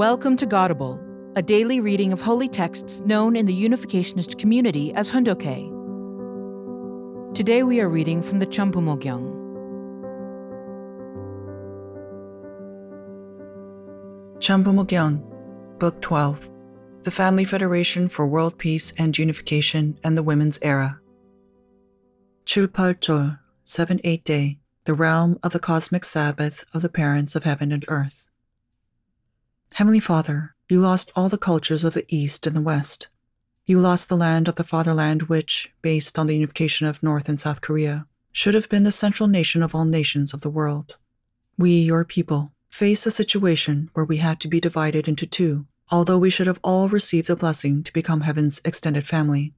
Welcome to Godable, a daily reading of holy texts known in the Unificationist community as Hoon Dok Hae. Today we are reading from the Chambumo Gyeong. Champumogyang, Book 12 The Family Federation for World Peace and Unification and the Women's Era. Chilpal Jeol, 7 8 Day, the realm of the cosmic Sabbath of the parents of heaven and earth. Heavenly Father, you lost all the cultures of the East and the West. You lost the land of the fatherland, which, based on the unification of North and South Korea, should have been the central nation of all nations of the world. We, your people, face a situation where we had to be divided into two, although we should have all received the blessing to become heaven's extended family.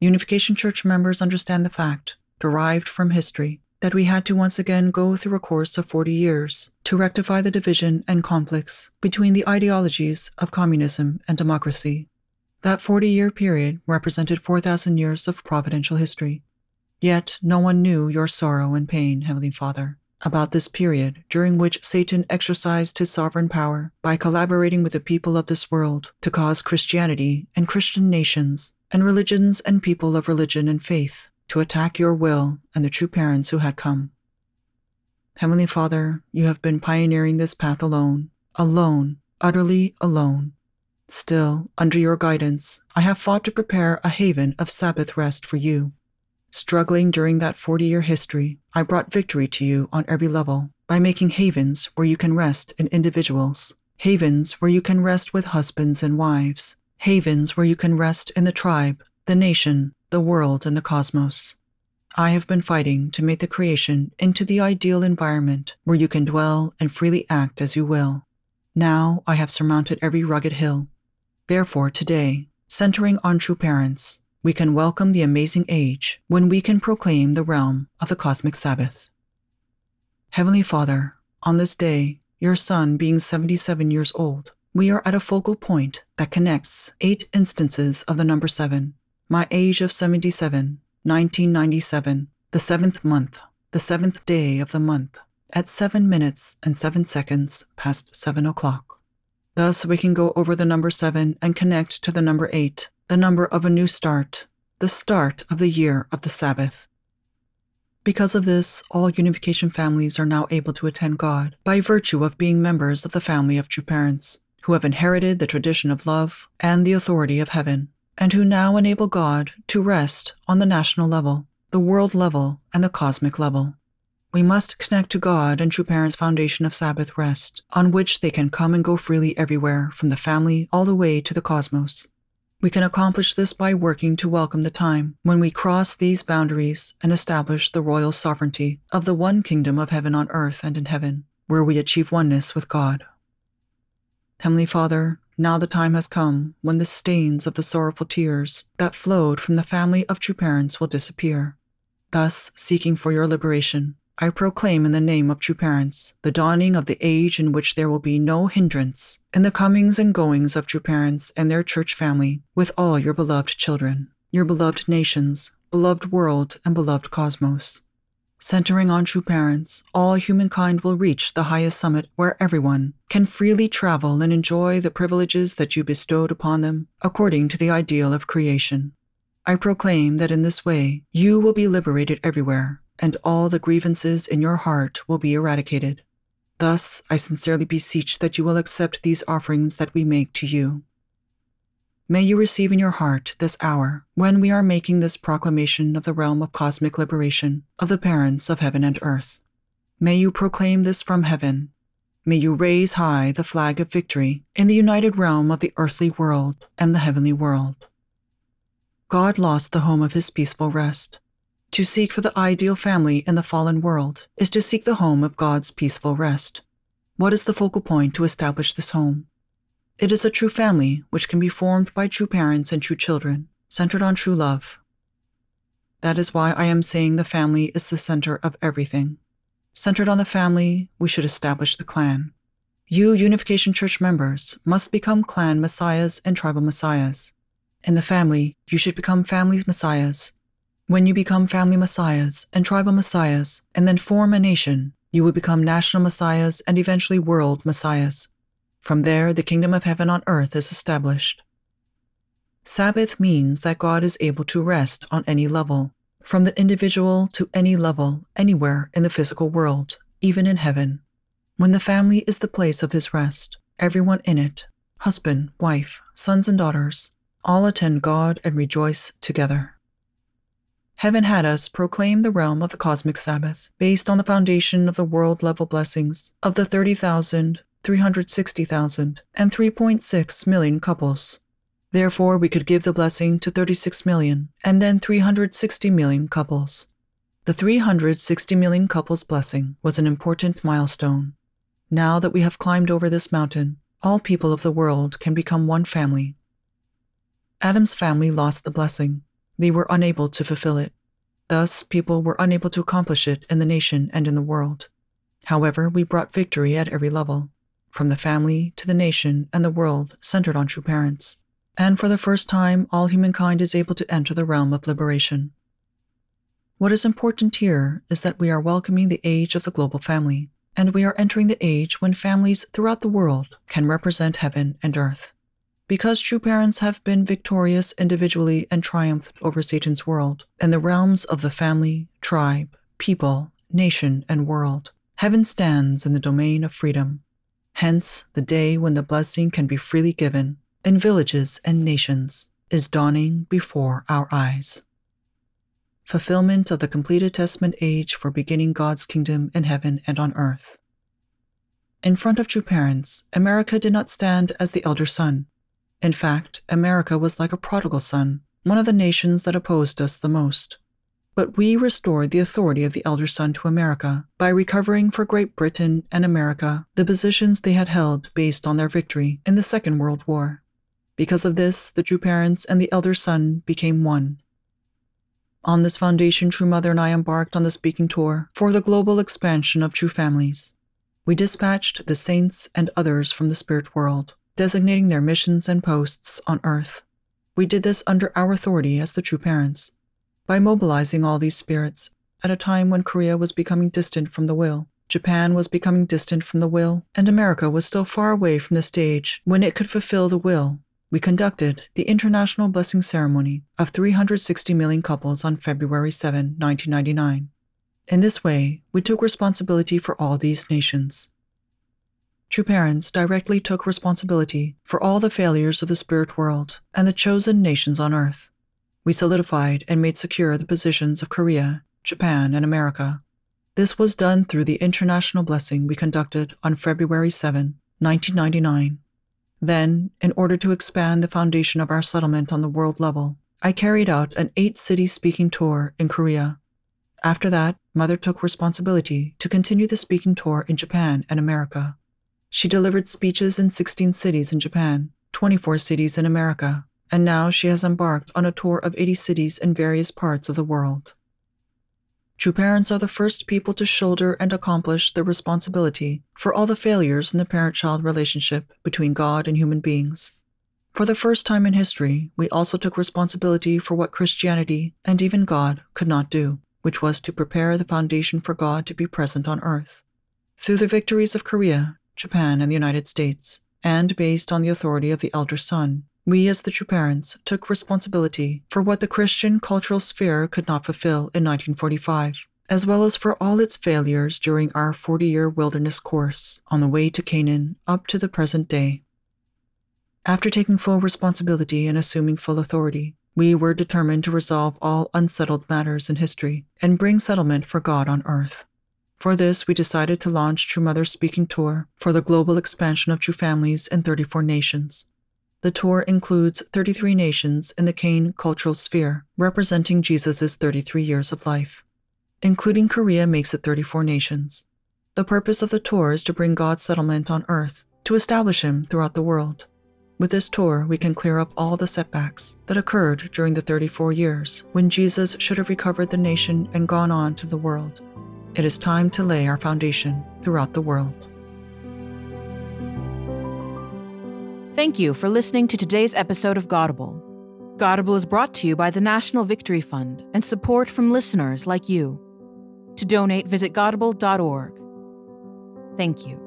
Unification Church members understand the fact, derived from history, that we had to once again go through a course of 40 years to rectify the division and conflicts between the ideologies of communism and democracy. That 40 year period represented 4,000 years of providential history. Yet no one knew your sorrow and pain, Heavenly Father, about this period during which Satan exercised his sovereign power by collaborating with the people of this world to cause Christianity and Christian nations and religions and people of religion and faith to attack your will and the true parents who had come. Heavenly Father, you have been pioneering this path alone, alone, utterly alone. Still, under your guidance, I have fought to prepare a haven of Sabbath rest for you. Struggling during that 40 year history, I brought victory to you on every level by making havens where you can rest in individuals, havens where you can rest with husbands and wives, havens where you can rest in the tribe, the nation, the world, and the cosmos. I have been fighting to make the creation into the ideal environment where you can dwell and freely act as you will. Now I have surmounted every rugged hill. Therefore, today, centering on true parents, we can welcome the amazing age when we can proclaim the realm of the cosmic Sabbath. Heavenly Father, on this day, your Son being 77 years old, we are at a focal point that connects eight instances of the number seven my age of 77, 1997, the seventh month, the seventh day of the month, at 7 minutes and 7 seconds past 7 o'clock. Thus, we can go over the number 7 and connect to the number 8, the number of a new start, the start of the year of the Sabbath. Because of this, all unification families are now able to attend God by virtue of being members of the family of true parents, who have inherited the tradition of love and the authority of heaven and who now enable God to rest on the national level, the world level, and the cosmic level. We must connect to God and True Parents' foundation of Sabbath rest, on which they can come and go freely everywhere, from the family all the way to the cosmos. We can accomplish this by working to welcome the time when we cross these boundaries and establish the royal sovereignty of the one kingdom of heaven on earth and in heaven, where we achieve oneness with God. Heavenly Father, now the time has come when the stains of the sorrowful tears that flowed from the family of true parents will disappear. Thus, seeking for your liberation, I proclaim in the name of true parents the dawning of the age in which there will be no hindrance in the comings and goings of true parents and their church family with all your beloved children, your beloved nations, beloved world, and beloved cosmos. Centering on true parents, all humankind will reach the highest summit where everyone can freely travel and enjoy the privileges that you bestowed upon them according to the ideal of creation. I proclaim that in this way you will be liberated everywhere, and all the grievances in your heart will be eradicated. Thus, I sincerely beseech that you will accept these offerings that we make to you. May you receive in your heart this hour when we are making this proclamation of the realm of cosmic liberation of the parents of heaven and earth. May you proclaim this from heaven. May you raise high the flag of victory in the united realm of the earthly world and the heavenly world. God lost the home of his peaceful rest. To seek for the ideal family in the fallen world is to seek the home of God's peaceful rest. What is the focal point to establish this home? It is a true family which can be formed by true parents and true children, centered on true love. That is why I am saying the family is the center of everything. Centered on the family, we should establish the clan. You Unification Church members must become clan messiahs and tribal messiahs. In the family, you should become family messiahs. When you become family messiahs and tribal messiahs, and then form a nation, you will become national messiahs and eventually world messiahs. From there, the kingdom of heaven on earth is established. Sabbath means that God is able to rest on any level, from the individual to any level, anywhere in the physical world, even in heaven. When the family is the place of his rest, everyone in it husband, wife, sons, and daughters all attend God and rejoice together. Heaven had us proclaim the realm of the cosmic Sabbath based on the foundation of the world level blessings of the 30,000, 360,000, and 3.6 million couples. Therefore, we could give the blessing to 36 million and then 360 million couples. The 360 million couples blessing was an important milestone. Now that we have climbed over this mountain, all people of the world can become one family. Adam's family lost the blessing. They were unable to fulfill it. Thus, people were unable to accomplish it in the nation and in the world. However, we brought victory at every level, from the family to the nation and the world centered on true parents. And for the first time, all humankind is able to enter the realm of liberation. What is important here is that we are welcoming the age of the global family, and we are entering the age when families throughout the world can represent heaven and earth. Because true parents have been victorious individually and triumphed over Satan's world, in the realms of the family, tribe, people, nation, and world, heaven stands in the domain of freedom. Hence, the day when the blessing can be freely given in villages and nations is dawning before our eyes. Fulfillment of the completed Testament age for beginning God's kingdom in heaven and on earth. In front of true parents, America did not stand as the elder son. In fact, America was like a prodigal son, one of the nations that opposed us the most. But we restored the authority of the elder son to America by recovering for Great Britain and America the positions they had held based on their victory in the Second World War. Because of this, the true parents and the elder son became one. On this foundation, True Mother and I embarked on the speaking tour for the global expansion of true families. We dispatched the saints and others from the spirit world, designating their missions and posts on earth. We did this under our authority as the true parents. By mobilizing all these spirits, at a time when Korea was becoming distant from the will, Japan was becoming distant from the will, and America was still far away from the stage when it could fulfill the will we conducted the International Blessing Ceremony of 360 million couples on February 7, 1999. In this way, we took responsibility for all these nations. True parents directly took responsibility for all the failures of the spirit world and the chosen nations on earth. We solidified and made secure the positions of Korea, Japan, and America. This was done through the international blessing we conducted on February 7, 1999 then, in order to expand the foundation of our settlement on the world level, I carried out an eight city speaking tour in Korea. After that, Mother took responsibility to continue the speaking tour in Japan and America. She delivered speeches in 16 cities in Japan, 24 cities in America, and now she has embarked on a tour of 80 cities in various parts of the world. True parents are the first people to shoulder and accomplish the responsibility for all the failures in the parent child relationship between God and human beings. For the first time in history, we also took responsibility for what Christianity and even God could not do, which was to prepare the foundation for God to be present on earth. Through the victories of Korea, Japan, and the United States, and based on the authority of the elder son, we, as the true parents, took responsibility for what the Christian cultural sphere could not fulfill in 1945, as well as for all its failures during our 40 year wilderness course on the way to Canaan up to the present day. After taking full responsibility and assuming full authority, we were determined to resolve all unsettled matters in history and bring settlement for God on earth. For this, we decided to launch True Mother's speaking tour for the global expansion of true families in 34 nations. The tour includes 33 nations in the Cain cultural sphere, representing Jesus' 33 years of life. Including Korea makes it 34 nations. The purpose of the tour is to bring God's settlement on earth, to establish Him throughout the world. With this tour, we can clear up all the setbacks that occurred during the 34 years when Jesus should have recovered the nation and gone on to the world. It is time to lay our foundation throughout the world. Thank you for listening to today's episode of Godable. Godable is brought to you by the National Victory Fund and support from listeners like you. To donate, visit godable.org. Thank you.